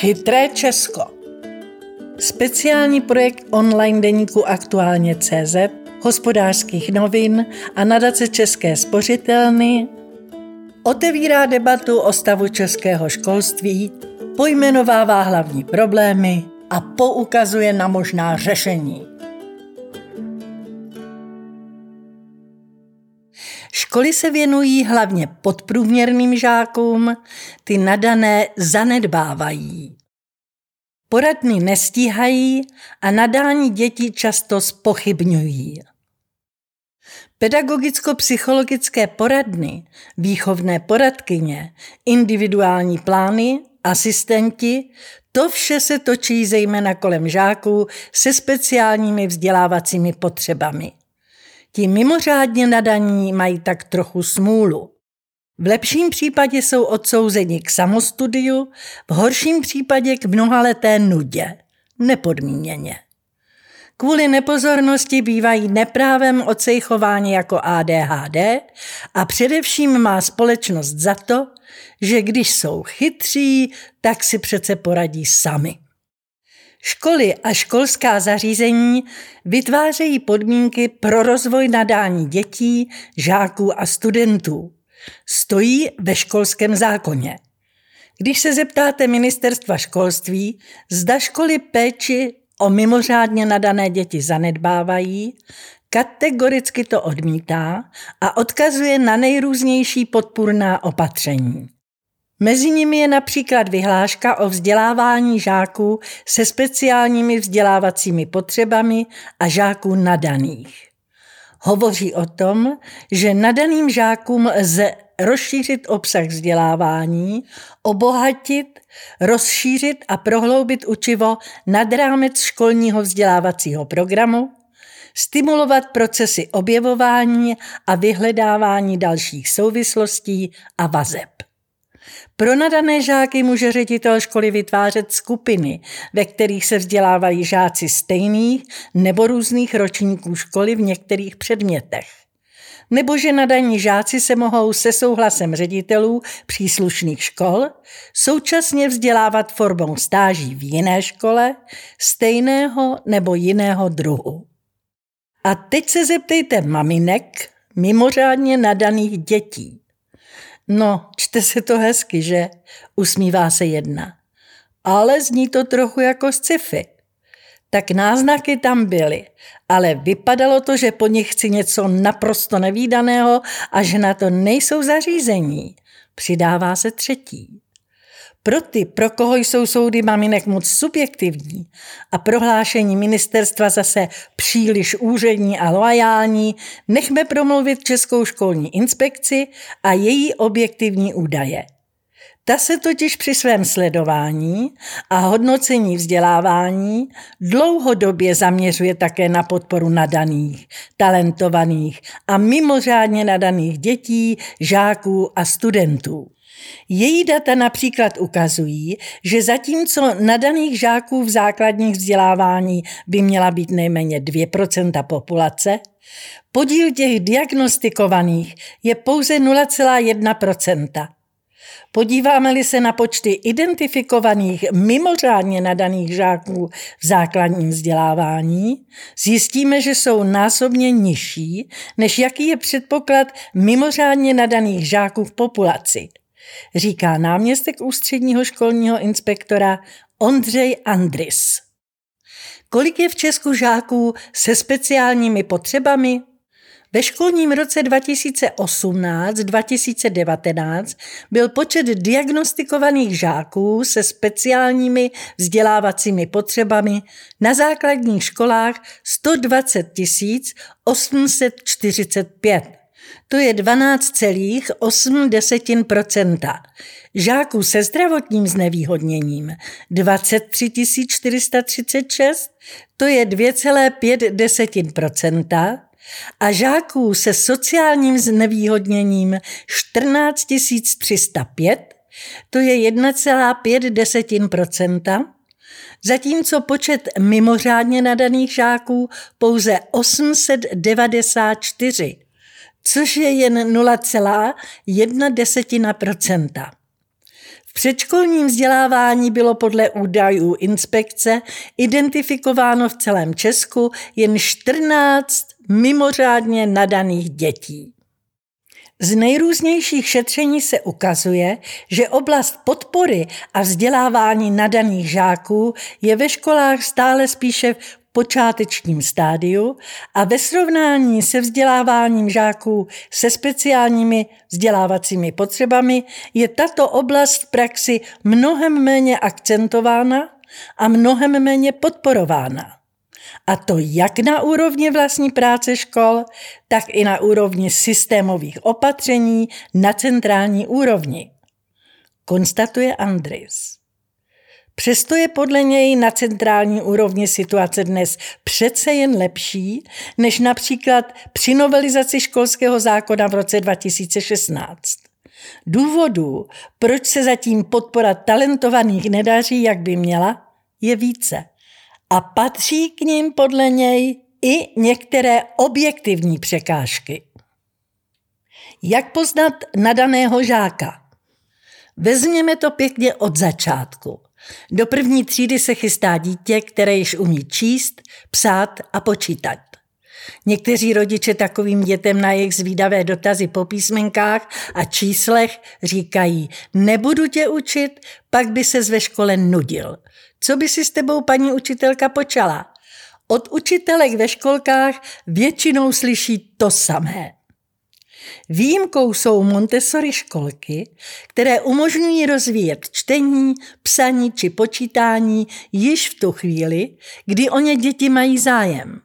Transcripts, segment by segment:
Chytré Česko. Speciální projekt online deníku Aktuálně CZ, hospodářských novin a nadace České spořitelny otevírá debatu o stavu českého školství, pojmenovává hlavní problémy a poukazuje na možná řešení. Školy se věnují hlavně podprůměrným žákům, ty nadané zanedbávají. Poradny nestíhají a nadání děti často spochybňují. Pedagogicko-psychologické poradny, výchovné poradkyně, individuální plány, asistenti, to vše se točí zejména kolem žáků se speciálními vzdělávacími potřebami. Ti mimořádně nadaní mají tak trochu smůlu. V lepším případě jsou odsouzeni k samostudiu, v horším případě k mnohaleté nudě. Nepodmíněně. Kvůli nepozornosti bývají neprávem ocejchováni jako ADHD a především má společnost za to, že když jsou chytří, tak si přece poradí sami. Školy a školská zařízení vytvářejí podmínky pro rozvoj nadání dětí, žáků a studentů. Stojí ve školském zákoně. Když se zeptáte ministerstva školství, zda školy péči o mimořádně nadané děti zanedbávají, kategoricky to odmítá a odkazuje na nejrůznější podpůrná opatření. Mezi nimi je například vyhláška o vzdělávání žáků se speciálními vzdělávacími potřebami a žáků nadaných. Hovoří o tom, že nadaným žákům lze rozšířit obsah vzdělávání, obohatit, rozšířit a prohloubit učivo nad rámec školního vzdělávacího programu, stimulovat procesy objevování a vyhledávání dalších souvislostí a vazeb. Pro nadané žáky může ředitel školy vytvářet skupiny, ve kterých se vzdělávají žáci stejných nebo různých ročníků školy v některých předmětech. Nebo že nadaní žáci se mohou se souhlasem ředitelů příslušných škol současně vzdělávat formou stáží v jiné škole stejného nebo jiného druhu. A teď se zeptejte maminek mimořádně nadaných dětí. No, čte se to hezky, že? Usmívá se jedna. Ale zní to trochu jako sci-fi. Tak náznaky tam byly, ale vypadalo to, že po nich chci něco naprosto nevýdaného a že na to nejsou zařízení. Přidává se třetí. Pro ty, pro koho jsou soudy maminek moc subjektivní a prohlášení ministerstva zase příliš úřední a loajální, nechme promluvit Českou školní inspekci a její objektivní údaje. Ta se totiž při svém sledování a hodnocení vzdělávání dlouhodobě zaměřuje také na podporu nadaných, talentovaných a mimořádně nadaných dětí, žáků a studentů. Její data například ukazují, že zatímco nadaných žáků v základních vzdělávání by měla být nejméně 2% populace, podíl těch diagnostikovaných je pouze 0,1%. Podíváme-li se na počty identifikovaných mimořádně nadaných žáků v základním vzdělávání, zjistíme, že jsou násobně nižší, než jaký je předpoklad mimořádně nadaných žáků v populaci – říká náměstek ústředního školního inspektora Ondřej Andris. Kolik je v Česku žáků se speciálními potřebami? Ve školním roce 2018-2019 byl počet diagnostikovaných žáků se speciálními vzdělávacími potřebami na základních školách 120 845. To je 12,8% Žáků se zdravotním znevýhodněním 23 436, to je 2,5 a žáků se sociálním znevýhodněním 14 305, to je 1,5% zatímco počet mimořádně nadaných žáků pouze 894 což je jen 0,1 procenta. V předškolním vzdělávání bylo podle údajů inspekce identifikováno v celém Česku jen 14 mimořádně nadaných dětí. Z nejrůznějších šetření se ukazuje, že oblast podpory a vzdělávání nadaných žáků je ve školách stále spíše počátečním stádiu a ve srovnání se vzděláváním žáků se speciálními vzdělávacími potřebami je tato oblast v praxi mnohem méně akcentována a mnohem méně podporována. A to jak na úrovni vlastní práce škol, tak i na úrovni systémových opatření na centrální úrovni. Konstatuje Andris. Přesto je podle něj na centrální úrovni situace dnes přece jen lepší, než například při novelizaci školského zákona v roce 2016. Důvodů, proč se zatím podpora talentovaných nedaří, jak by měla, je více a patří k ním podle něj i některé objektivní překážky. Jak poznat nadaného žáka? Vezměme to pěkně od začátku. Do první třídy se chystá dítě, které již umí číst, psát a počítat. Někteří rodiče takovým dětem na jejich zvídavé dotazy po písmenkách a číslech říkají, nebudu tě učit, pak by se ve škole nudil. Co by si s tebou paní učitelka počala? Od učitelek ve školkách většinou slyší to samé. Výjimkou jsou Montessori školky, které umožňují rozvíjet čtení, psaní či počítání již v tu chvíli, kdy o ně děti mají zájem.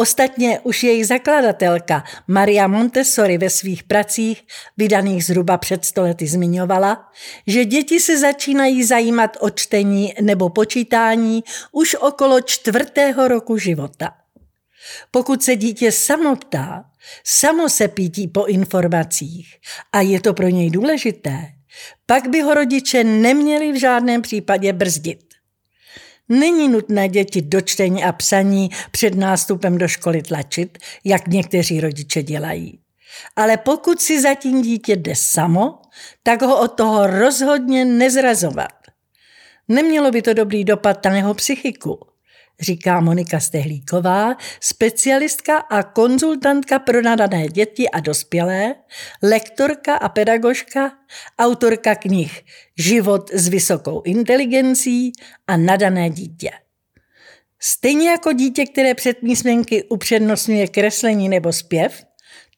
Ostatně už její zakladatelka Maria Montessori ve svých pracích, vydaných zhruba před stolety, zmiňovala, že děti se začínají zajímat o čtení nebo počítání už okolo čtvrtého roku života. Pokud se dítě samotá, samo se pítí po informacích a je to pro něj důležité, pak by ho rodiče neměli v žádném případě brzdit. Není nutné děti do čtení a psaní před nástupem do školy tlačit, jak někteří rodiče dělají. Ale pokud si zatím dítě jde samo, tak ho od toho rozhodně nezrazovat. Nemělo by to dobrý dopad na jeho psychiku říká Monika Stehlíková, specialistka a konzultantka pro nadané děti a dospělé, lektorka a pedagožka, autorka knih Život s vysokou inteligencí a nadané dítě. Stejně jako dítě, které před písmenky upřednostňuje kreslení nebo zpěv,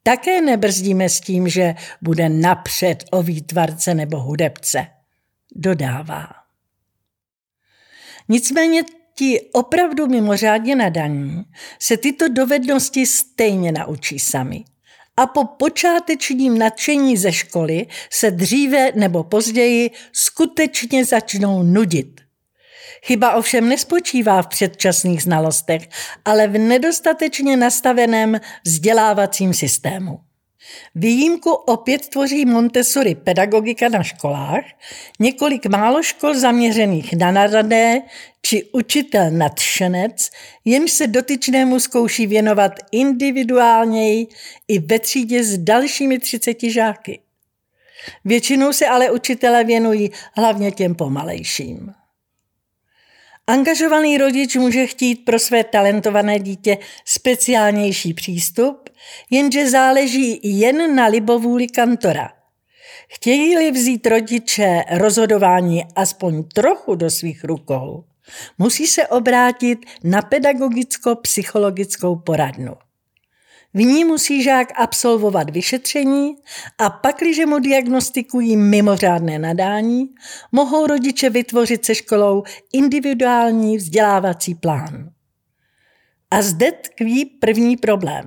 také nebrzdíme s tím, že bude napřed o výtvarce nebo hudebce. Dodává. Nicméně ti opravdu mimořádně nadaní se tyto dovednosti stejně naučí sami. A po počátečním nadšení ze školy se dříve nebo později skutečně začnou nudit. Chyba ovšem nespočívá v předčasných znalostech, ale v nedostatečně nastaveném vzdělávacím systému. Výjimku opět tvoří Montessori pedagogika na školách, několik málo škol zaměřených na nadané či učitel nadšenec, jimž se dotyčnému zkouší věnovat individuálněji i ve třídě s dalšími třiceti žáky. Většinou se ale učitelé věnují hlavně těm pomalejším. Angažovaný rodič může chtít pro své talentované dítě speciálnější přístup, jenže záleží jen na libovůli kantora. Chtějí-li vzít rodiče rozhodování aspoň trochu do svých rukou, musí se obrátit na pedagogicko-psychologickou poradnu. V ní musí žák absolvovat vyšetření a pak, když mu diagnostikují mimořádné nadání, mohou rodiče vytvořit se školou individuální vzdělávací plán. A zde tkví první problém.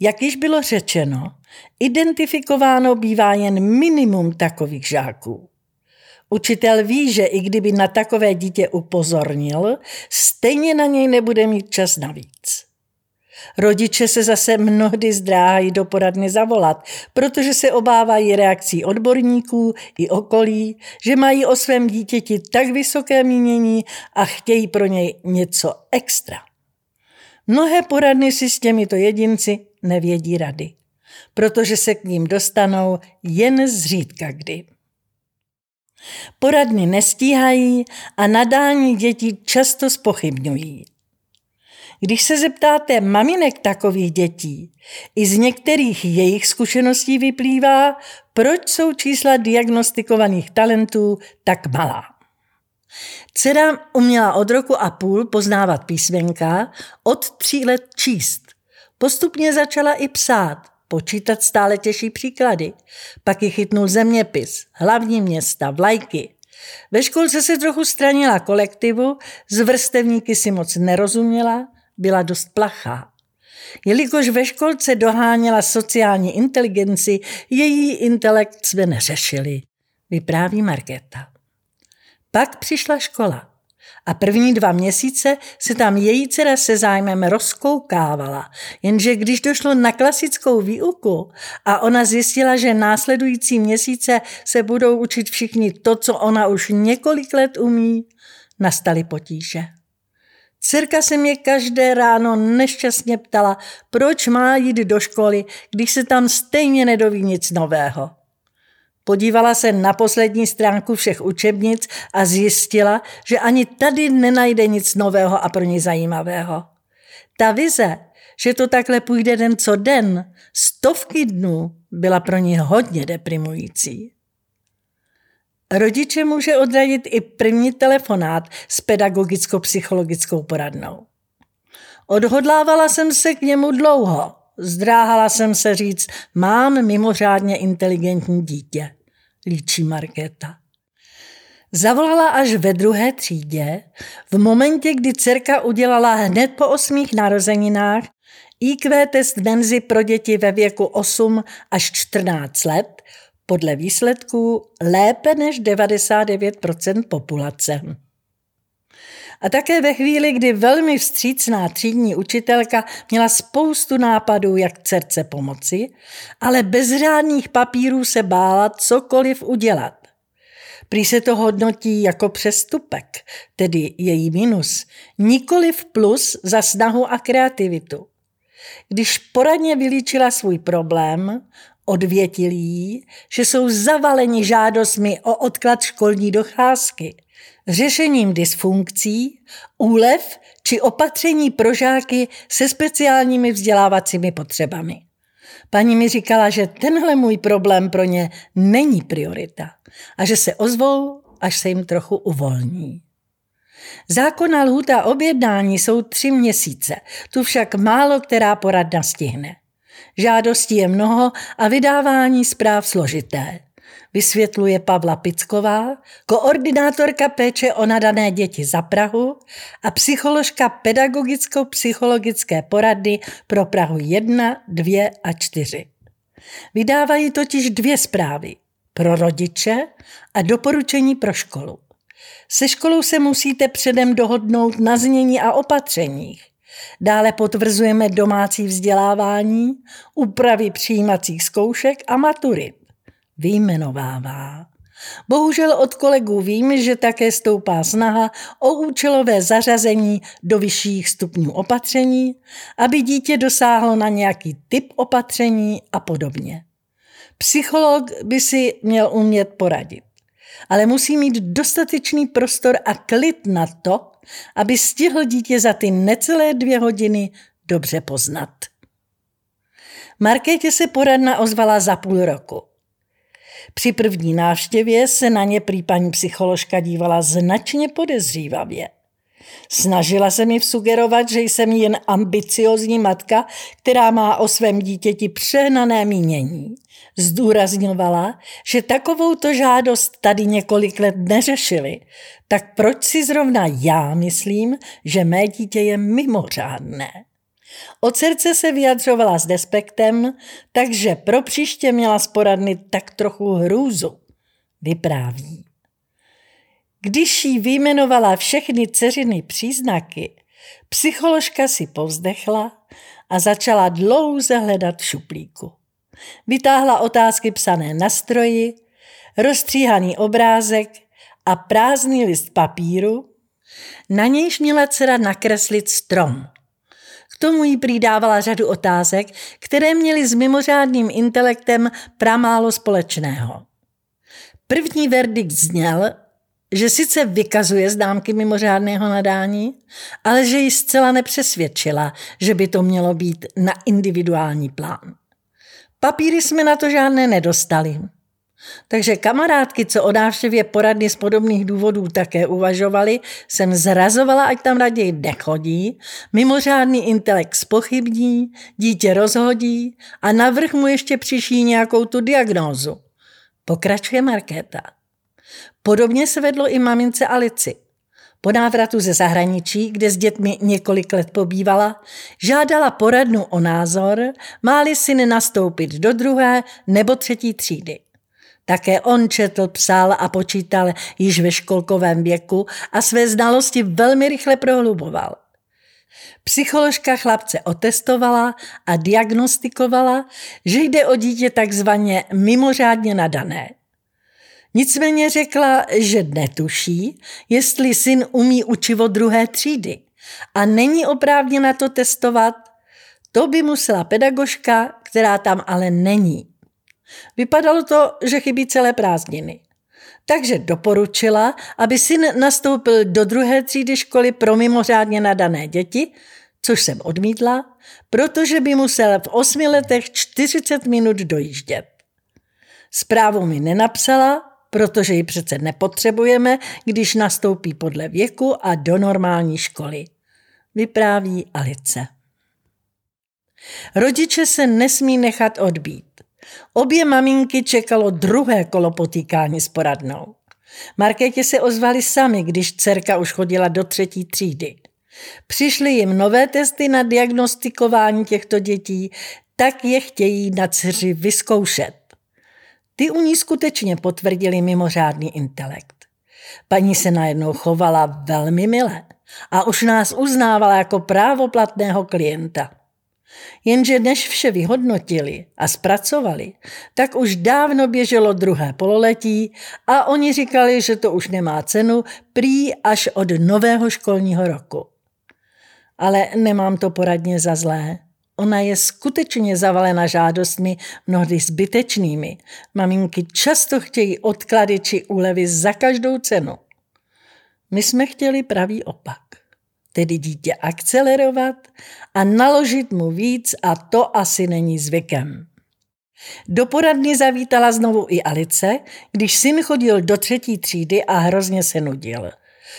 Jak již bylo řečeno, identifikováno bývá jen minimum takových žáků. Učitel ví, že i kdyby na takové dítě upozornil, stejně na něj nebude mít čas navíc. Rodiče se zase mnohdy zdráhají do poradny zavolat, protože se obávají reakcí odborníků i okolí, že mají o svém dítěti tak vysoké mínění a chtějí pro něj něco extra. Mnohé poradny si s těmito jedinci nevědí rady, protože se k ním dostanou jen zřídka kdy. Poradny nestíhají a nadání dětí často spochybňují. Když se zeptáte maminek takových dětí, i z některých jejich zkušeností vyplývá, proč jsou čísla diagnostikovaných talentů tak malá. Dcera uměla od roku a půl poznávat písmenka, od tří let číst. Postupně začala i psát, počítat stále těžší příklady. Pak ji chytnul zeměpis, hlavní města, vlajky. Ve školce se trochu stranila kolektivu, z vrstevníky si moc nerozuměla, byla dost plachá. Jelikož ve školce doháněla sociální inteligenci, její intelekt jsme neřešili, vypráví Markéta. Pak přišla škola a první dva měsíce se tam její dcera se zájmem rozkoukávala, jenže když došlo na klasickou výuku a ona zjistila, že následující měsíce se budou učit všichni to, co ona už několik let umí, nastaly potíže. Dcerka se mě každé ráno nešťastně ptala, proč má jít do školy, když se tam stejně nedoví nic nového. Podívala se na poslední stránku všech učebnic a zjistila, že ani tady nenajde nic nového a pro ní zajímavého. Ta vize, že to takhle půjde den co den, stovky dnů, byla pro ní hodně deprimující. Rodiče může odradit i první telefonát s pedagogicko-psychologickou poradnou. Odhodlávala jsem se k němu dlouho. Zdráhala jsem se říct, mám mimořádně inteligentní dítě, líčí Markéta. Zavolala až ve druhé třídě, v momentě, kdy dcerka udělala hned po osmých narozeninách IQ test menzy pro děti ve věku 8 až 14 let podle výsledků lépe než 99% populace. A také ve chvíli, kdy velmi vstřícná třídní učitelka měla spoustu nápadů, jak dcerce pomoci, ale bez řádných papírů se bála cokoliv udělat. Prý se to hodnotí jako přestupek, tedy její minus, nikoliv plus za snahu a kreativitu. Když poradně vylíčila svůj problém, Odvětil jí, že jsou zavaleni žádostmi o odklad školní docházky, řešením dysfunkcí, úlev či opatření pro žáky se speciálními vzdělávacími potřebami. Paní mi říkala, že tenhle můj problém pro ně není priorita a že se ozvou, až se jim trochu uvolní. Zákonná lhuta objednání jsou tři měsíce, tu však málo která poradna stihne. Žádostí je mnoho a vydávání zpráv složité. Vysvětluje Pavla Picková, koordinátorka péče o nadané děti za Prahu a psycholožka pedagogicko-psychologické porady pro Prahu 1, 2 a 4. Vydávají totiž dvě zprávy pro rodiče a doporučení pro školu. Se školou se musíte předem dohodnout na znění a opatřeních. Dále potvrzujeme domácí vzdělávání, úpravy přijímacích zkoušek a maturit. Vyjmenovává. Bohužel od kolegů vím, že také stoupá snaha o účelové zařazení do vyšších stupňů opatření, aby dítě dosáhlo na nějaký typ opatření a podobně. Psycholog by si měl umět poradit, ale musí mít dostatečný prostor a klid na to, aby stihl dítě za ty necelé dvě hodiny dobře poznat. Markétě se poradna ozvala za půl roku. Při první návštěvě se na ně prý paní psycholožka dívala značně podezřívavě. Snažila se mi vsugerovat, že jsem jen ambiciozní matka, která má o svém dítěti přehnané mínění. Zdůrazňovala, že takovouto žádost tady několik let neřešili. Tak proč si zrovna já myslím, že mé dítě je mimořádné? Od srdce se vyjadřovala s despektem, takže pro příště měla sporadny tak trochu hrůzu. Vypráví. Když jí vyjmenovala všechny dceřiny příznaky, psycholožka si povzdechla a začala dlouze hledat šuplíku. Vytáhla otázky psané na stroji, rozstříhaný obrázek a prázdný list papíru, na nějž měla dcera nakreslit strom. Tomu jí přidávala řadu otázek, které měly s mimořádným intelektem pramálo společného. První verdikt zněl, že sice vykazuje známky mimořádného nadání, ale že ji zcela nepřesvědčila, že by to mělo být na individuální plán. Papíry jsme na to žádné nedostali. Takže kamarádky, co o návštěvě poradny z podobných důvodů také uvažovali, jsem zrazovala, ať tam raději nechodí, mimořádný intelekt spochybní, dítě rozhodí a navrh mu ještě přiší nějakou tu diagnózu. Pokračuje Markéta. Podobně se vedlo i mamince Alici. Po návratu ze zahraničí, kde s dětmi několik let pobývala, žádala poradnu o názor, máli syn nastoupit do druhé nebo třetí třídy. Také on četl, psal a počítal již ve školkovém věku a své znalosti velmi rychle prohluboval. Psycholožka chlapce otestovala a diagnostikovala, že jde o dítě takzvaně mimořádně nadané. Nicméně řekla, že netuší, jestli syn umí učivo druhé třídy a není oprávněna to testovat, to by musela pedagožka, která tam ale není. Vypadalo to, že chybí celé prázdniny. Takže doporučila, aby syn nastoupil do druhé třídy školy pro mimořádně nadané děti, což jsem odmítla, protože by musel v osmi letech 40 minut dojíždět. Zprávu mi nenapsala, protože ji přece nepotřebujeme, když nastoupí podle věku a do normální školy. Vypráví Alice. Rodiče se nesmí nechat odbít. Obě maminky čekalo druhé kolo potýkání s poradnou. Markétě se ozvali sami, když dcerka už chodila do třetí třídy. Přišly jim nové testy na diagnostikování těchto dětí, tak je chtějí na dceři vyzkoušet. Ty u ní skutečně potvrdili mimořádný intelekt. Paní se najednou chovala velmi milé a už nás uznávala jako právoplatného klienta. Jenže než vše vyhodnotili a zpracovali, tak už dávno běželo druhé pololetí a oni říkali, že to už nemá cenu prý až od nového školního roku. Ale nemám to poradně za zlé. Ona je skutečně zavalena žádostmi, mnohdy zbytečnými. Maminky často chtějí odklady či úlevy za každou cenu. My jsme chtěli pravý opak tedy dítě akcelerovat a naložit mu víc a to asi není zvykem. Do poradny zavítala znovu i Alice, když syn chodil do třetí třídy a hrozně se nudil.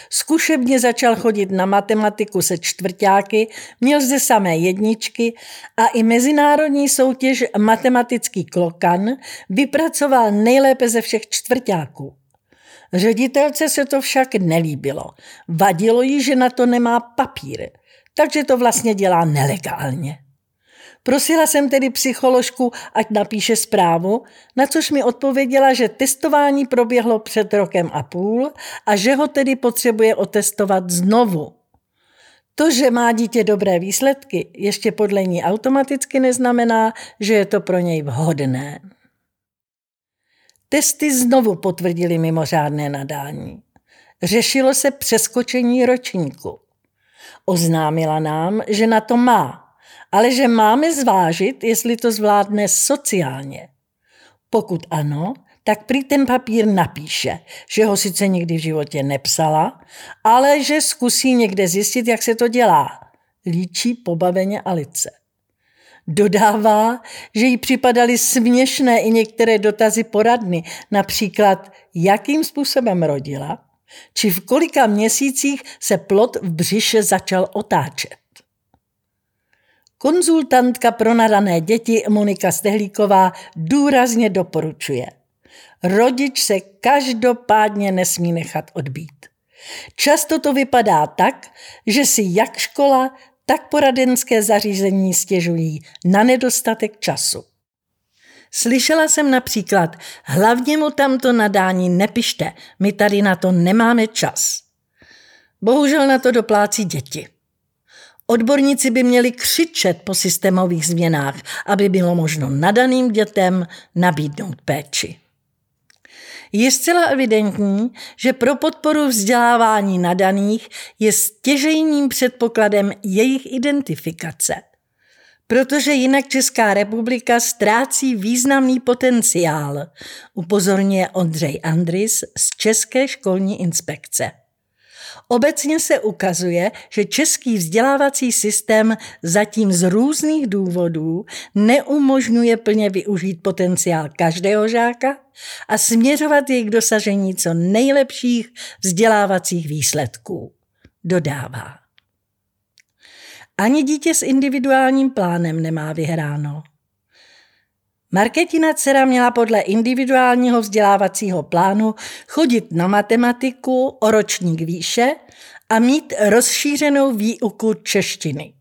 Zkušebně začal chodit na matematiku se čtvrtáky, měl zde samé jedničky a i mezinárodní soutěž matematický klokan vypracoval nejlépe ze všech čtvrtáků. Ředitelce se to však nelíbilo. Vadilo jí, že na to nemá papír, takže to vlastně dělá nelegálně. Prosila jsem tedy psycholožku, ať napíše zprávu, na což mi odpověděla, že testování proběhlo před rokem a půl a že ho tedy potřebuje otestovat znovu. To, že má dítě dobré výsledky, ještě podle ní automaticky neznamená, že je to pro něj vhodné. Testy znovu potvrdili mimořádné nadání. Řešilo se přeskočení ročníku. Oznámila nám, že na to má, ale že máme zvážit, jestli to zvládne sociálně. Pokud ano, tak prý ten papír napíše, že ho sice nikdy v životě nepsala, ale že zkusí někde zjistit, jak se to dělá. Líčí pobaveně Alice. Dodává, že jí připadaly směšné i některé dotazy poradny, například jakým způsobem rodila, či v kolika měsících se plot v břiše začal otáčet. Konzultantka pro nadané děti Monika Stehlíková důrazně doporučuje. Rodič se každopádně nesmí nechat odbít. Často to vypadá tak, že si jak škola, tak poradenské zařízení stěžují na nedostatek času. Slyšela jsem například, hlavně mu tamto nadání nepište, my tady na to nemáme čas. Bohužel na to doplácí děti. Odborníci by měli křičet po systémových změnách, aby bylo možno nadaným dětem nabídnout péči. Je zcela evidentní, že pro podporu vzdělávání nadaných je stěžejním předpokladem jejich identifikace. protože jinak Česká republika ztrácí významný potenciál, upozorňuje Ondřej Andris z České školní inspekce. Obecně se ukazuje, že český vzdělávací systém zatím z různých důvodů neumožňuje plně využít potenciál každého žáka a směřovat jej k dosažení co nejlepších vzdělávacích výsledků. Dodává. Ani dítě s individuálním plánem nemá vyhráno. Marketina dcera měla podle individuálního vzdělávacího plánu chodit na matematiku o ročník výše a mít rozšířenou výuku češtiny.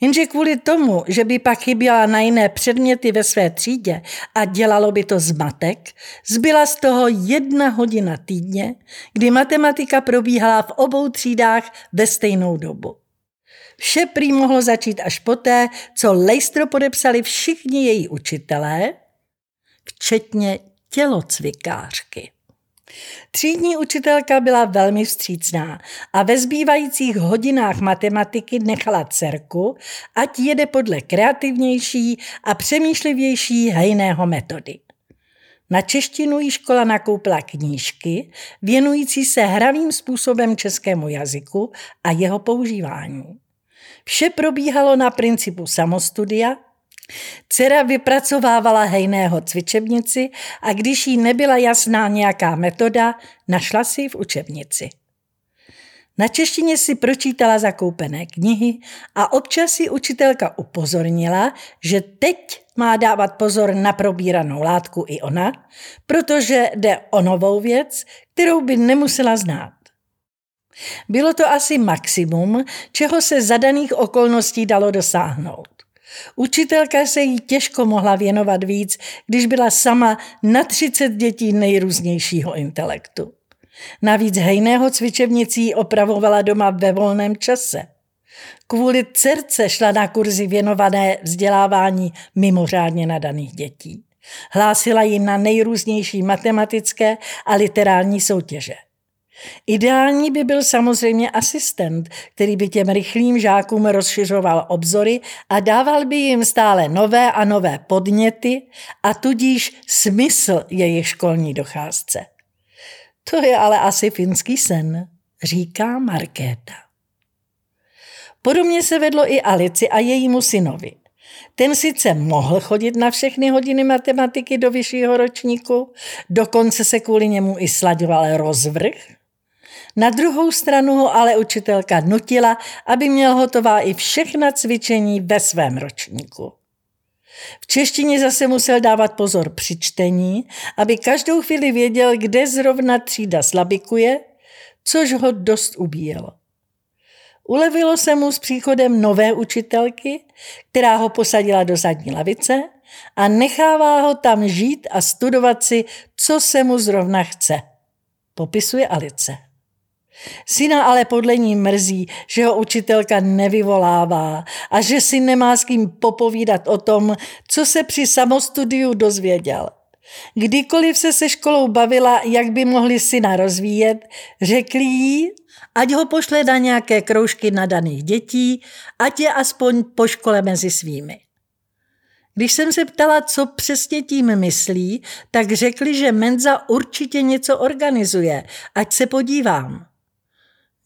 Jenže kvůli tomu, že by pak chyběla na jiné předměty ve své třídě a dělalo by to zmatek, zbyla z toho jedna hodina týdně, kdy matematika probíhala v obou třídách ve stejnou dobu. Vše prý mohlo začít až poté, co lejstro podepsali všichni její učitelé, včetně tělocvikářky. Třídní učitelka byla velmi vstřícná a ve zbývajících hodinách matematiky nechala dcerku, ať jede podle kreativnější a přemýšlivější hejného metody. Na češtinu jí škola nakoupila knížky, věnující se hravým způsobem českému jazyku a jeho používání. Vše probíhalo na principu samostudia. Dcera vypracovávala hejného cvičebnici a když jí nebyla jasná nějaká metoda, našla si ji v učebnici. Na češtině si pročítala zakoupené knihy a občas si učitelka upozornila, že teď má dávat pozor na probíranou látku i ona, protože jde o novou věc, kterou by nemusela znát. Bylo to asi maximum, čeho se za daných okolností dalo dosáhnout. Učitelka se jí těžko mohla věnovat víc, když byla sama na 30 dětí nejrůznějšího intelektu. Navíc hejného cvičebnicí opravovala doma ve volném čase. Kvůli dcerce šla na kurzy věnované vzdělávání mimořádně nadaných dětí. Hlásila ji na nejrůznější matematické a literární soutěže. Ideální by byl samozřejmě asistent, který by těm rychlým žákům rozšiřoval obzory a dával by jim stále nové a nové podněty a tudíž smysl jejich školní docházce. To je ale asi finský sen, říká Markéta. Podobně se vedlo i Alici a jejímu synovi. Ten sice mohl chodit na všechny hodiny matematiky do vyššího ročníku, dokonce se kvůli němu i slaďoval rozvrh, na druhou stranu ho ale učitelka nutila, aby měl hotová i všechna cvičení ve svém ročníku. V češtině zase musel dávat pozor při čtení, aby každou chvíli věděl, kde zrovna třída slabikuje, což ho dost ubíjelo. Ulevilo se mu s příchodem nové učitelky, která ho posadila do zadní lavice a nechává ho tam žít a studovat si, co se mu zrovna chce. Popisuje Alice. Syna ale podle ní mrzí, že ho učitelka nevyvolává a že si nemá s kým popovídat o tom, co se při samostudiu dozvěděl. Kdykoliv se se školou bavila, jak by mohli syna rozvíjet, řekli jí, ať ho pošle na nějaké kroužky nadaných dětí, ať je aspoň po škole mezi svými. Když jsem se ptala, co přesně tím myslí, tak řekli, že Menza určitě něco organizuje, ať se podívám.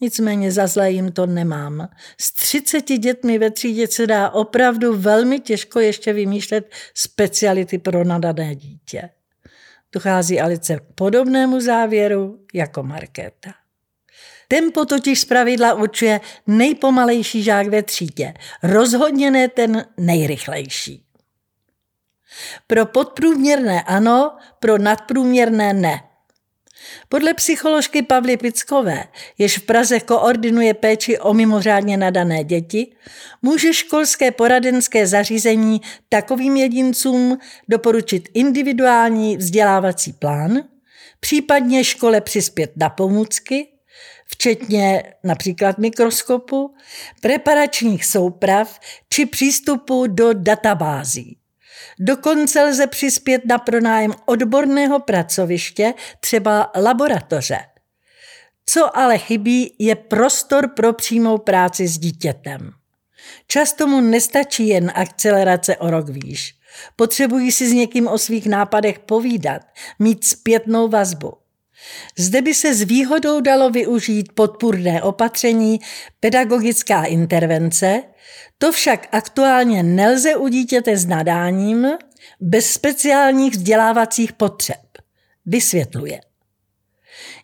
Nicméně za zlé jim to nemám. S 30 dětmi ve třídě se dá opravdu velmi těžko ještě vymýšlet speciality pro nadané dítě. Dochází Alice k podobnému závěru jako Markéta. Tempo totiž zpravidla určuje nejpomalejší žák ve třídě, rozhodně ne ten nejrychlejší. Pro podprůměrné ano, pro nadprůměrné ne. Podle psycholožky Pavly Pickové, jež v Praze koordinuje péči o mimořádně nadané děti, může školské poradenské zařízení takovým jedincům doporučit individuální vzdělávací plán, případně škole přispět na pomůcky, včetně například mikroskopu, preparačních souprav či přístupu do databází. Dokonce lze přispět na pronájem odborného pracoviště, třeba laboratoře. Co ale chybí, je prostor pro přímou práci s dítětem. Často mu nestačí jen akcelerace o rok výš. Potřebují si s někým o svých nápadech povídat, mít zpětnou vazbu. Zde by se s výhodou dalo využít podpůrné opatření, pedagogická intervence, to však aktuálně nelze u dítěte s nadáním bez speciálních vzdělávacích potřeb. Vysvětluje.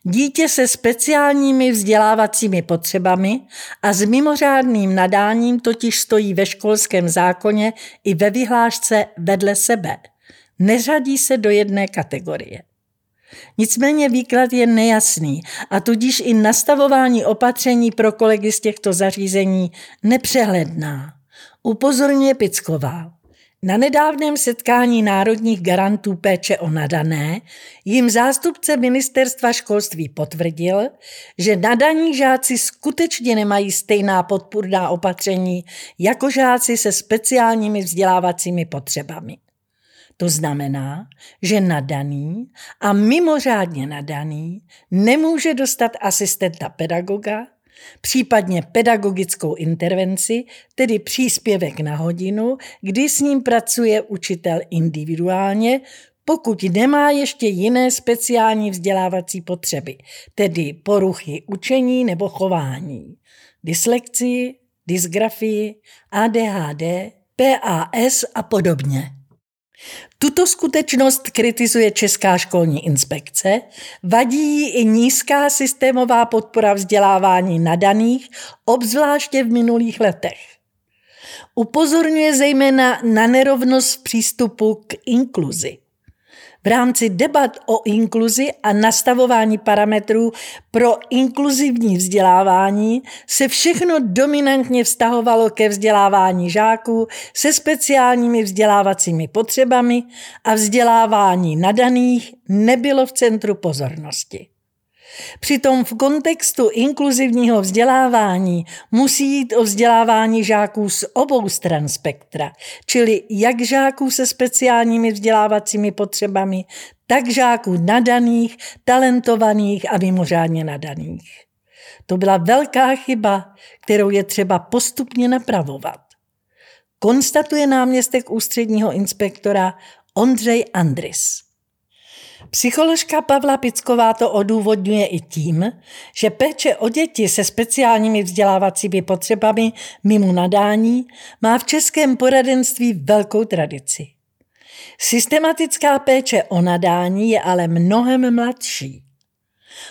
Dítě se speciálními vzdělávacími potřebami a s mimořádným nadáním totiž stojí ve školském zákoně i ve vyhlášce vedle sebe. Neřadí se do jedné kategorie. Nicméně výklad je nejasný a tudíž i nastavování opatření pro kolegy z těchto zařízení nepřehledná. Upozorňuje Picková. Na nedávném setkání národních garantů péče o nadané jim zástupce ministerstva školství potvrdil, že nadaní žáci skutečně nemají stejná podpůrná opatření jako žáci se speciálními vzdělávacími potřebami. To znamená, že nadaný a mimořádně nadaný nemůže dostat asistenta pedagoga, případně pedagogickou intervenci, tedy příspěvek na hodinu, kdy s ním pracuje učitel individuálně, pokud nemá ještě jiné speciální vzdělávací potřeby, tedy poruchy učení nebo chování, dyslekcii, dysgrafii, ADHD, PAS a podobně. Tuto skutečnost kritizuje Česká školní inspekce, vadí jí i nízká systémová podpora vzdělávání nadaných, obzvláště v minulých letech. Upozorňuje zejména na nerovnost v přístupu k inkluzi. V rámci debat o inkluzi a nastavování parametrů pro inkluzivní vzdělávání se všechno dominantně vztahovalo ke vzdělávání žáků se speciálními vzdělávacími potřebami a vzdělávání nadaných nebylo v centru pozornosti. Přitom v kontextu inkluzivního vzdělávání musí jít o vzdělávání žáků z obou stran spektra, čili jak žáků se speciálními vzdělávacími potřebami, tak žáků nadaných, talentovaných a mimořádně nadaných. To byla velká chyba, kterou je třeba postupně napravovat. Konstatuje náměstek ústředního inspektora Ondřej Andris. Psycholožka Pavla Picková to odůvodňuje i tím, že péče o děti se speciálními vzdělávacími potřebami mimo nadání má v českém poradenství velkou tradici. Systematická péče o nadání je ale mnohem mladší.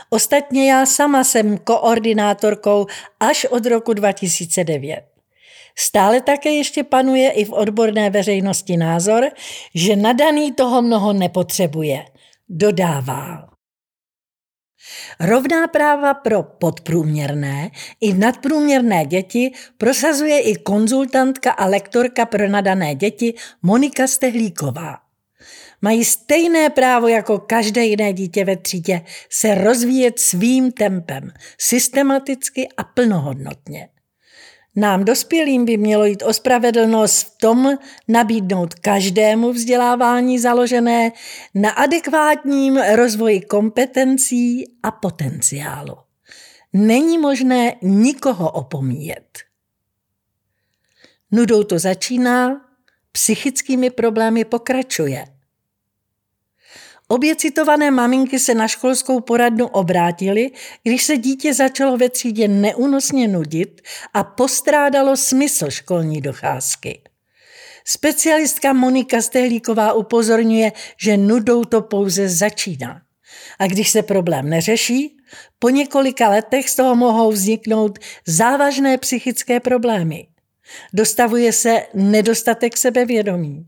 Ostatně já sama jsem koordinátorkou až od roku 2009. Stále také ještě panuje i v odborné veřejnosti názor, že nadaný toho mnoho nepotřebuje – dodává. Rovná práva pro podprůměrné i nadprůměrné děti prosazuje i konzultantka a lektorka pro nadané děti Monika Stehlíková. Mají stejné právo jako každé jiné dítě ve třídě se rozvíjet svým tempem, systematicky a plnohodnotně. Nám dospělým by mělo jít o spravedlnost v tom nabídnout každému vzdělávání založené na adekvátním rozvoji kompetencí a potenciálu. Není možné nikoho opomíjet. Nudou to začíná, psychickými problémy pokračuje. Obě citované maminky se na školskou poradnu obrátily, když se dítě začalo ve třídě neúnosně nudit a postrádalo smysl školní docházky. Specialistka Monika Stehlíková upozorňuje, že nudou to pouze začíná. A když se problém neřeší, po několika letech z toho mohou vzniknout závažné psychické problémy. Dostavuje se nedostatek sebevědomí.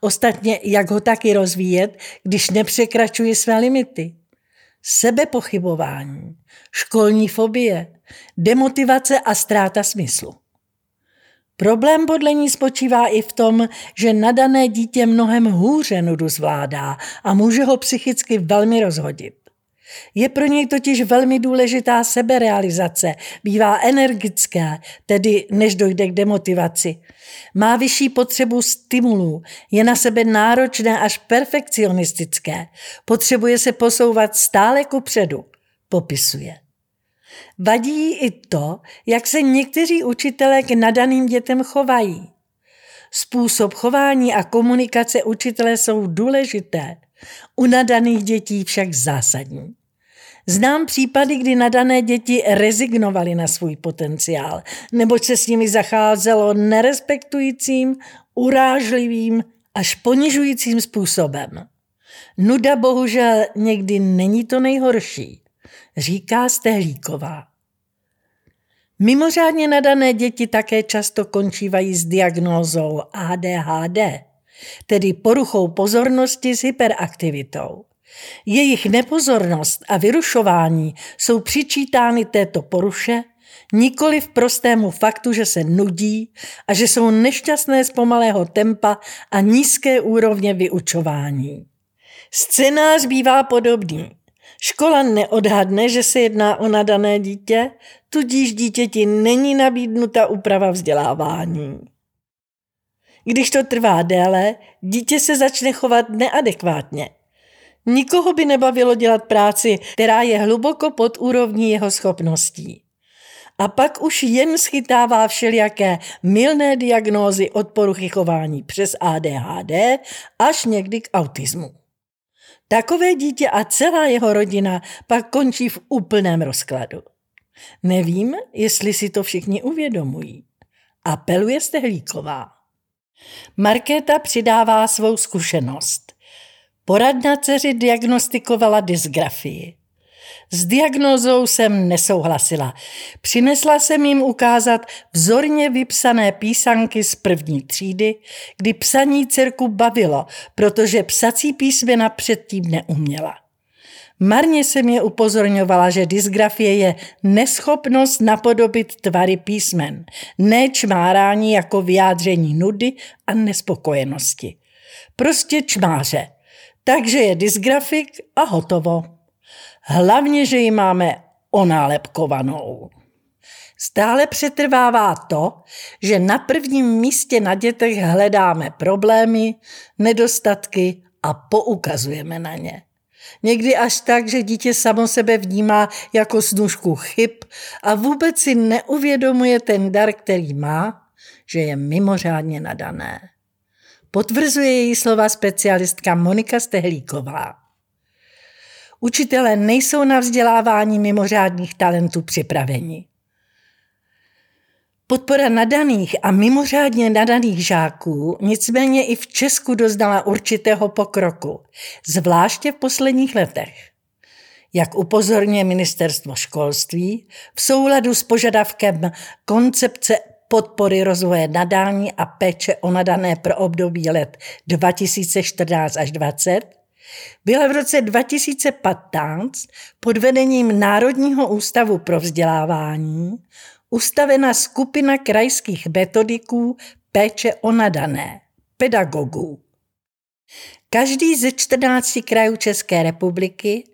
Ostatně, jak ho taky rozvíjet, když nepřekračuje své limity? Sebepochybování, školní fobie, demotivace a ztráta smyslu. Problém podle ní spočívá i v tom, že nadané dítě mnohem hůře nudu zvládá a může ho psychicky velmi rozhodit. Je pro něj totiž velmi důležitá seberealizace, bývá energické, tedy než dojde k demotivaci. Má vyšší potřebu stimulů, je na sebe náročné až perfekcionistické, potřebuje se posouvat stále ku předu, popisuje. Vadí i to, jak se někteří učitelé k nadaným dětem chovají. Způsob chování a komunikace učitele jsou důležité, u nadaných dětí však zásadní. Znám případy, kdy nadané děti rezignovaly na svůj potenciál, nebo se s nimi zacházelo nerespektujícím, urážlivým až ponižujícím způsobem. Nuda bohužel někdy není to nejhorší, říká Stehlíková. Mimořádně nadané děti také často končívají s diagnózou ADHD, tedy poruchou pozornosti s hyperaktivitou. Jejich nepozornost a vyrušování jsou přičítány této poruše, nikoli v prostému faktu, že se nudí a že jsou nešťastné z pomalého tempa a nízké úrovně vyučování. Scénář bývá podobný. Škola neodhadne, že se jedná o nadané dítě, tudíž dítěti není nabídnuta úprava vzdělávání. Když to trvá déle, dítě se začne chovat neadekvátně. Nikoho by nebavilo dělat práci, která je hluboko pod úrovní jeho schopností. A pak už jen schytává všelijaké milné diagnózy od poruchy chování přes ADHD až někdy k autismu. Takové dítě a celá jeho rodina pak končí v úplném rozkladu. Nevím, jestli si to všichni uvědomují. Apeluje Stehlíková. Markéta přidává svou zkušenost. Poradna dceři diagnostikovala dysgrafii. S diagnózou jsem nesouhlasila. Přinesla jsem jim ukázat vzorně vypsané písanky z první třídy, kdy psaní dcerku bavilo, protože psací písmena předtím neuměla. Marně se mě upozorňovala, že dysgrafie je neschopnost napodobit tvary písmen, ne čmárání jako vyjádření nudy a nespokojenosti. Prostě čmáře. Takže je dysgrafik a hotovo. Hlavně, že ji máme onálepkovanou. Stále přetrvává to, že na prvním místě na dětech hledáme problémy, nedostatky a poukazujeme na ně. Někdy až tak, že dítě samo sebe vnímá jako snužku chyb a vůbec si neuvědomuje ten dar, který má, že je mimořádně nadané. Potvrzuje její slova specialistka Monika Stehlíková. Učitelé nejsou na vzdělávání mimořádných talentů připraveni. Podpora nadaných a mimořádně nadaných žáků nicméně i v Česku doznala určitého pokroku, zvláště v posledních letech. Jak upozorňuje ministerstvo školství, v souladu s požadavkem koncepce podpory rozvoje nadání a péče o nadané pro období let 2014 až 2020, byla v roce 2015 pod vedením Národního ústavu pro vzdělávání ustavena skupina krajských metodiků péče o nadané, pedagogů. Každý ze 14 krajů České republiky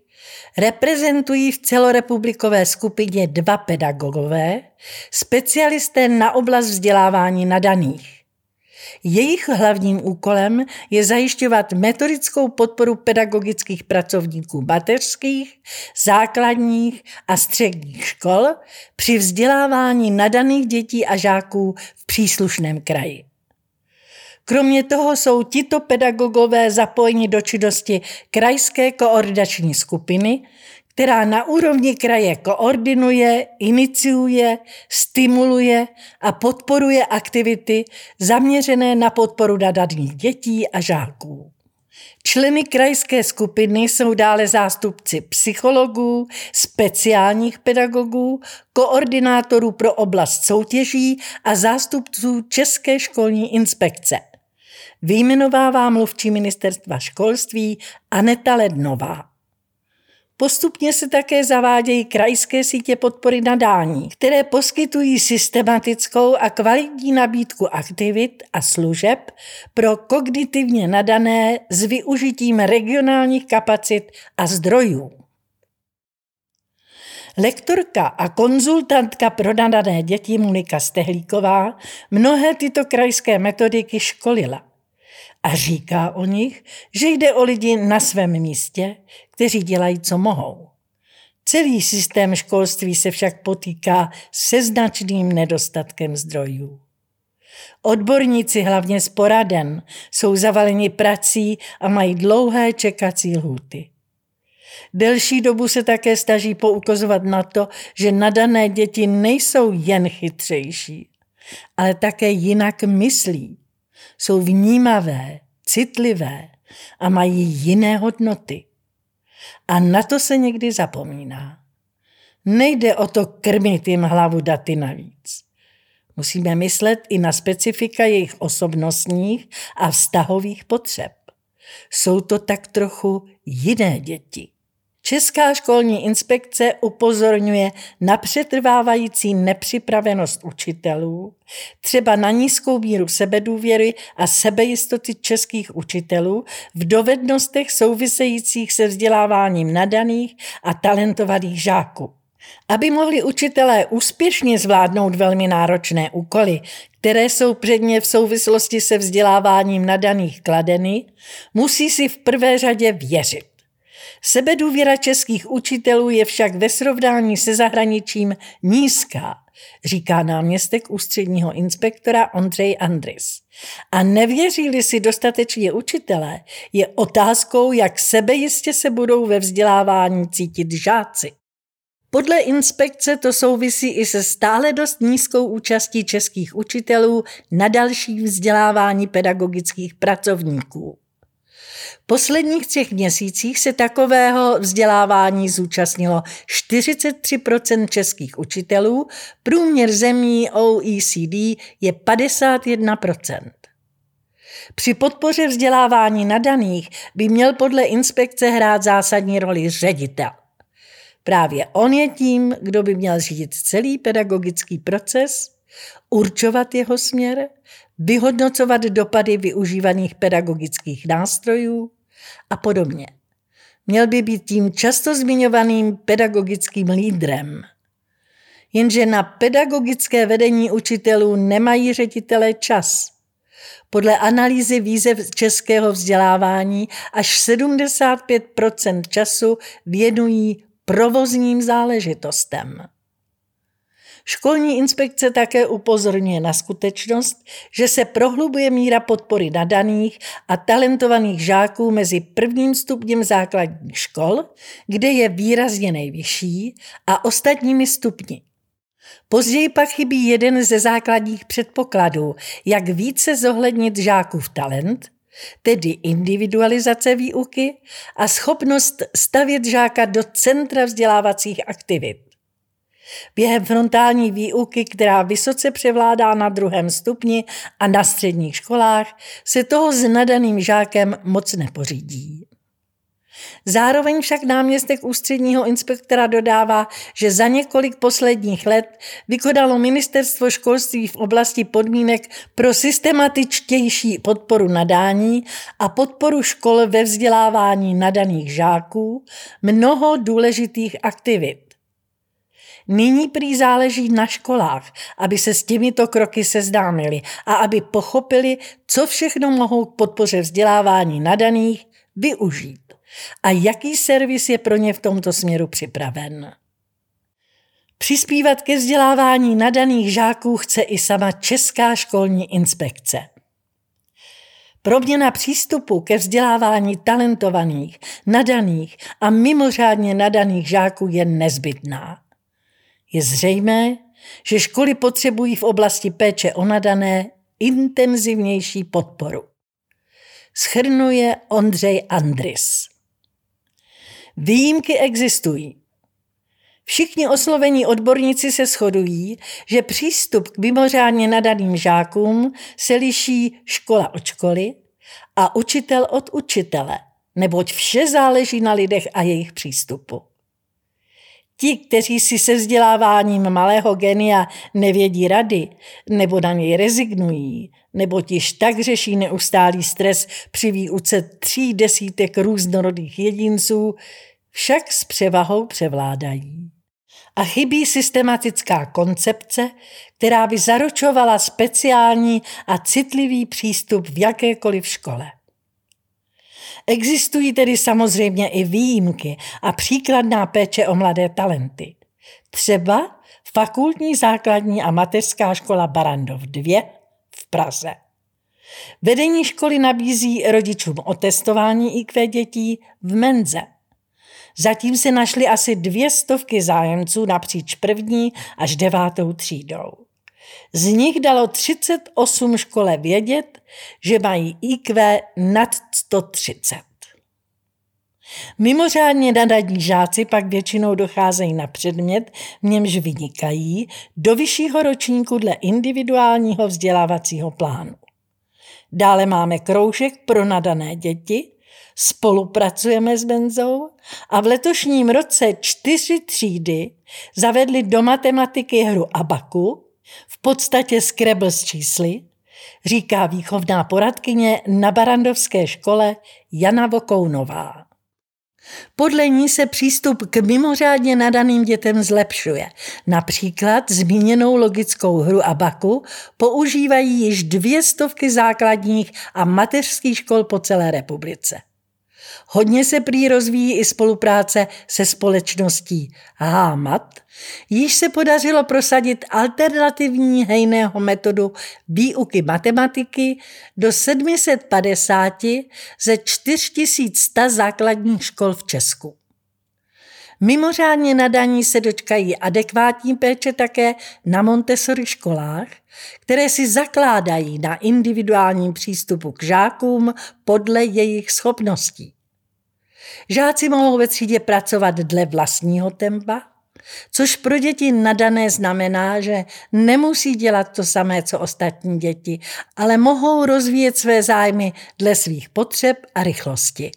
reprezentují v celorepublikové skupině dva pedagogové, specialisté na oblast vzdělávání nadaných. Jejich hlavním úkolem je zajišťovat metodickou podporu pedagogických pracovníků mateřských, základních a středních škol při vzdělávání nadaných dětí a žáků v příslušném kraji. Kromě toho jsou tito pedagogové zapojeni do činnosti krajské koordinační skupiny, která na úrovni kraje koordinuje, iniciuje, stimuluje a podporuje aktivity zaměřené na podporu nadaných dětí a žáků. Členy krajské skupiny jsou dále zástupci psychologů, speciálních pedagogů, koordinátorů pro oblast soutěží a zástupců České školní inspekce. Výjmenovává mluvčí ministerstva školství Aneta Lednová. Postupně se také zavádějí krajské sítě podpory nadání, které poskytují systematickou a kvalitní nabídku aktivit a služeb pro kognitivně nadané s využitím regionálních kapacit a zdrojů. Lektorka a konzultantka pro nadané děti Monika Stehlíková mnohé tyto krajské metodiky školila a říká o nich, že jde o lidi na svém místě, kteří dělají, co mohou. Celý systém školství se však potýká se značným nedostatkem zdrojů. Odborníci hlavně z poraden jsou zavaleni prací a mají dlouhé čekací lhuty. Delší dobu se také staží poukazovat na to, že nadané děti nejsou jen chytřejší, ale také jinak myslí. Jsou vnímavé, citlivé a mají jiné hodnoty. A na to se někdy zapomíná. Nejde o to krmit jim hlavu daty navíc. Musíme myslet i na specifika jejich osobnostních a vztahových potřeb. Jsou to tak trochu jiné děti. Česká školní inspekce upozorňuje na přetrvávající nepřipravenost učitelů, třeba na nízkou míru sebedůvěry a sebejistoty českých učitelů v dovednostech souvisejících se vzděláváním nadaných a talentovaných žáků. Aby mohli učitelé úspěšně zvládnout velmi náročné úkoly, které jsou předně v souvislosti se vzděláváním nadaných kladeny, musí si v prvé řadě věřit. Sebedůvěra českých učitelů je však ve srovnání se zahraničím nízká, říká náměstek ústředního inspektora Ondřej Andris. A nevěří si dostatečně učitelé, je otázkou, jak sebejistě se budou ve vzdělávání cítit žáci. Podle inspekce to souvisí i se stále dost nízkou účastí českých učitelů na další vzdělávání pedagogických pracovníků. V posledních třech měsících se takového vzdělávání zúčastnilo 43% českých učitelů, průměr zemí OECD je 51% při podpoře vzdělávání nadaných by měl podle inspekce hrát zásadní roli ředitel. Právě on je tím, kdo by měl řídit celý pedagogický proces, určovat jeho směr, vyhodnocovat dopady využívaných pedagogických nástrojů a podobně. Měl by být tím často zmiňovaným pedagogickým lídrem. Jenže na pedagogické vedení učitelů nemají ředitelé čas. Podle analýzy výzev českého vzdělávání až 75% času věnují provozním záležitostem. Školní inspekce také upozorňuje na skutečnost, že se prohlubuje míra podpory nadaných a talentovaných žáků mezi prvním stupněm základních škol, kde je výrazně nejvyšší, a ostatními stupni. Později pak chybí jeden ze základních předpokladů, jak více zohlednit žákův talent, tedy individualizace výuky a schopnost stavět žáka do centra vzdělávacích aktivit. Během frontální výuky, která vysoce převládá na druhém stupni a na středních školách, se toho s nadaným žákem moc nepořídí. Zároveň však náměstek ústředního inspektora dodává, že za několik posledních let vykonalo ministerstvo školství v oblasti podmínek pro systematičtější podporu nadání a podporu škol ve vzdělávání nadaných žáků mnoho důležitých aktivit. Nyní prý záleží na školách, aby se s těmito kroky seznámili a aby pochopili, co všechno mohou k podpoře vzdělávání nadaných využít a jaký servis je pro ně v tomto směru připraven. Přispívat ke vzdělávání nadaných žáků chce i sama Česká školní inspekce. Proměna přístupu ke vzdělávání talentovaných, nadaných a mimořádně nadaných žáků je nezbytná. Je zřejmé, že školy potřebují v oblasti péče o nadané intenzivnější podporu. Schrnuje Ondřej Andris. Výjimky existují. Všichni oslovení odborníci se shodují, že přístup k mimořádně nadaným žákům se liší škola od školy a učitel od učitele, neboť vše záleží na lidech a jejich přístupu. Ti, kteří si se vzděláváním malého genia nevědí rady, nebo na něj rezignují, nebo tiž tak řeší neustálý stres při výuce tří desítek různorodých jedinců, však s převahou převládají. A chybí systematická koncepce, která by zaručovala speciální a citlivý přístup v jakékoliv škole. Existují tedy samozřejmě i výjimky a příkladná péče o mladé talenty. Třeba fakultní základní a mateřská škola Barandov 2 v Praze. Vedení školy nabízí rodičům otestování IQ dětí v menze. Zatím se našly asi dvě stovky zájemců napříč první až devátou třídou. Z nich dalo 38 škole vědět, že mají IQ nad 130. Mimořádně nadaní žáci pak většinou docházejí na předmět, v němž vynikají, do vyššího ročníku dle individuálního vzdělávacího plánu. Dále máme kroužek pro nadané děti, spolupracujeme s Benzou a v letošním roce čtyři třídy zavedly do matematiky hru Abaku, v podstatě Scrabble s čísly, říká výchovná poradkyně na Barandovské škole Jana Vokounová. Podle ní se přístup k mimořádně nadaným dětem zlepšuje. Například zmíněnou logickou hru Abaku používají již dvě stovky základních a mateřských škol po celé republice. Hodně se prý rozvíjí i spolupráce se společností HAMAT, již se podařilo prosadit alternativní hejného metodu výuky matematiky do 750 ze 4100 základních škol v Česku. Mimořádně nadaní se dočkají adekvátní péče také na Montessori školách, které si zakládají na individuálním přístupu k žákům podle jejich schopností. Žáci mohou ve třídě pracovat dle vlastního tempa, což pro děti nadané znamená, že nemusí dělat to samé, co ostatní děti, ale mohou rozvíjet své zájmy dle svých potřeb a rychlosti.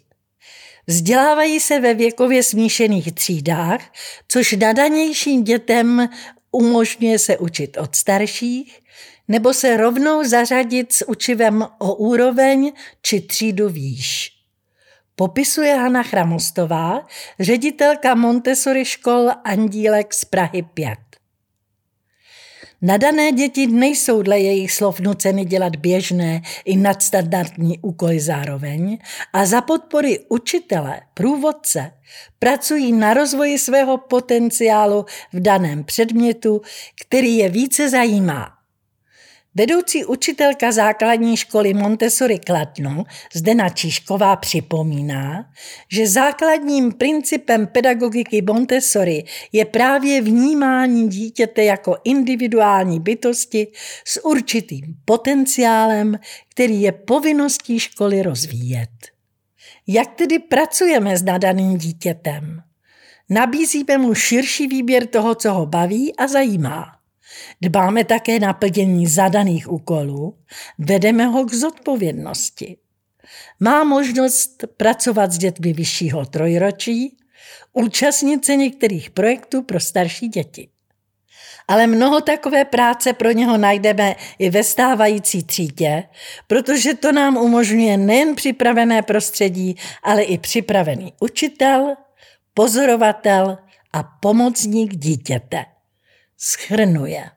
Vzdělávají se ve věkově smíšených třídách, což nadanějším dětem umožňuje se učit od starších, nebo se rovnou zařadit s učivem o úroveň či třídu výš. Popisuje Hana Chramostová, ředitelka Montessori škol Andílek z Prahy 5. Nadané děti nejsou dle jejich slov nuceny dělat běžné i nadstandardní úkoly zároveň a za podpory učitele, průvodce, pracují na rozvoji svého potenciálu v daném předmětu, který je více zajímá. Vedoucí učitelka základní školy Montessori Kladno, Zdena Číšková, připomíná, že základním principem pedagogiky Montessori je právě vnímání dítěte jako individuální bytosti s určitým potenciálem, který je povinností školy rozvíjet. Jak tedy pracujeme s nadaným dítětem? Nabízíme mu širší výběr toho, co ho baví a zajímá. Dbáme také na plnění zadaných úkolů, vedeme ho k zodpovědnosti. Má možnost pracovat s dětmi vyššího trojročí, účastnit se některých projektů pro starší děti. Ale mnoho takové práce pro něho najdeme i ve stávající třídě, protože to nám umožňuje nejen připravené prostředí, ale i připravený učitel, pozorovatel a pomocník dítěte schrnuje.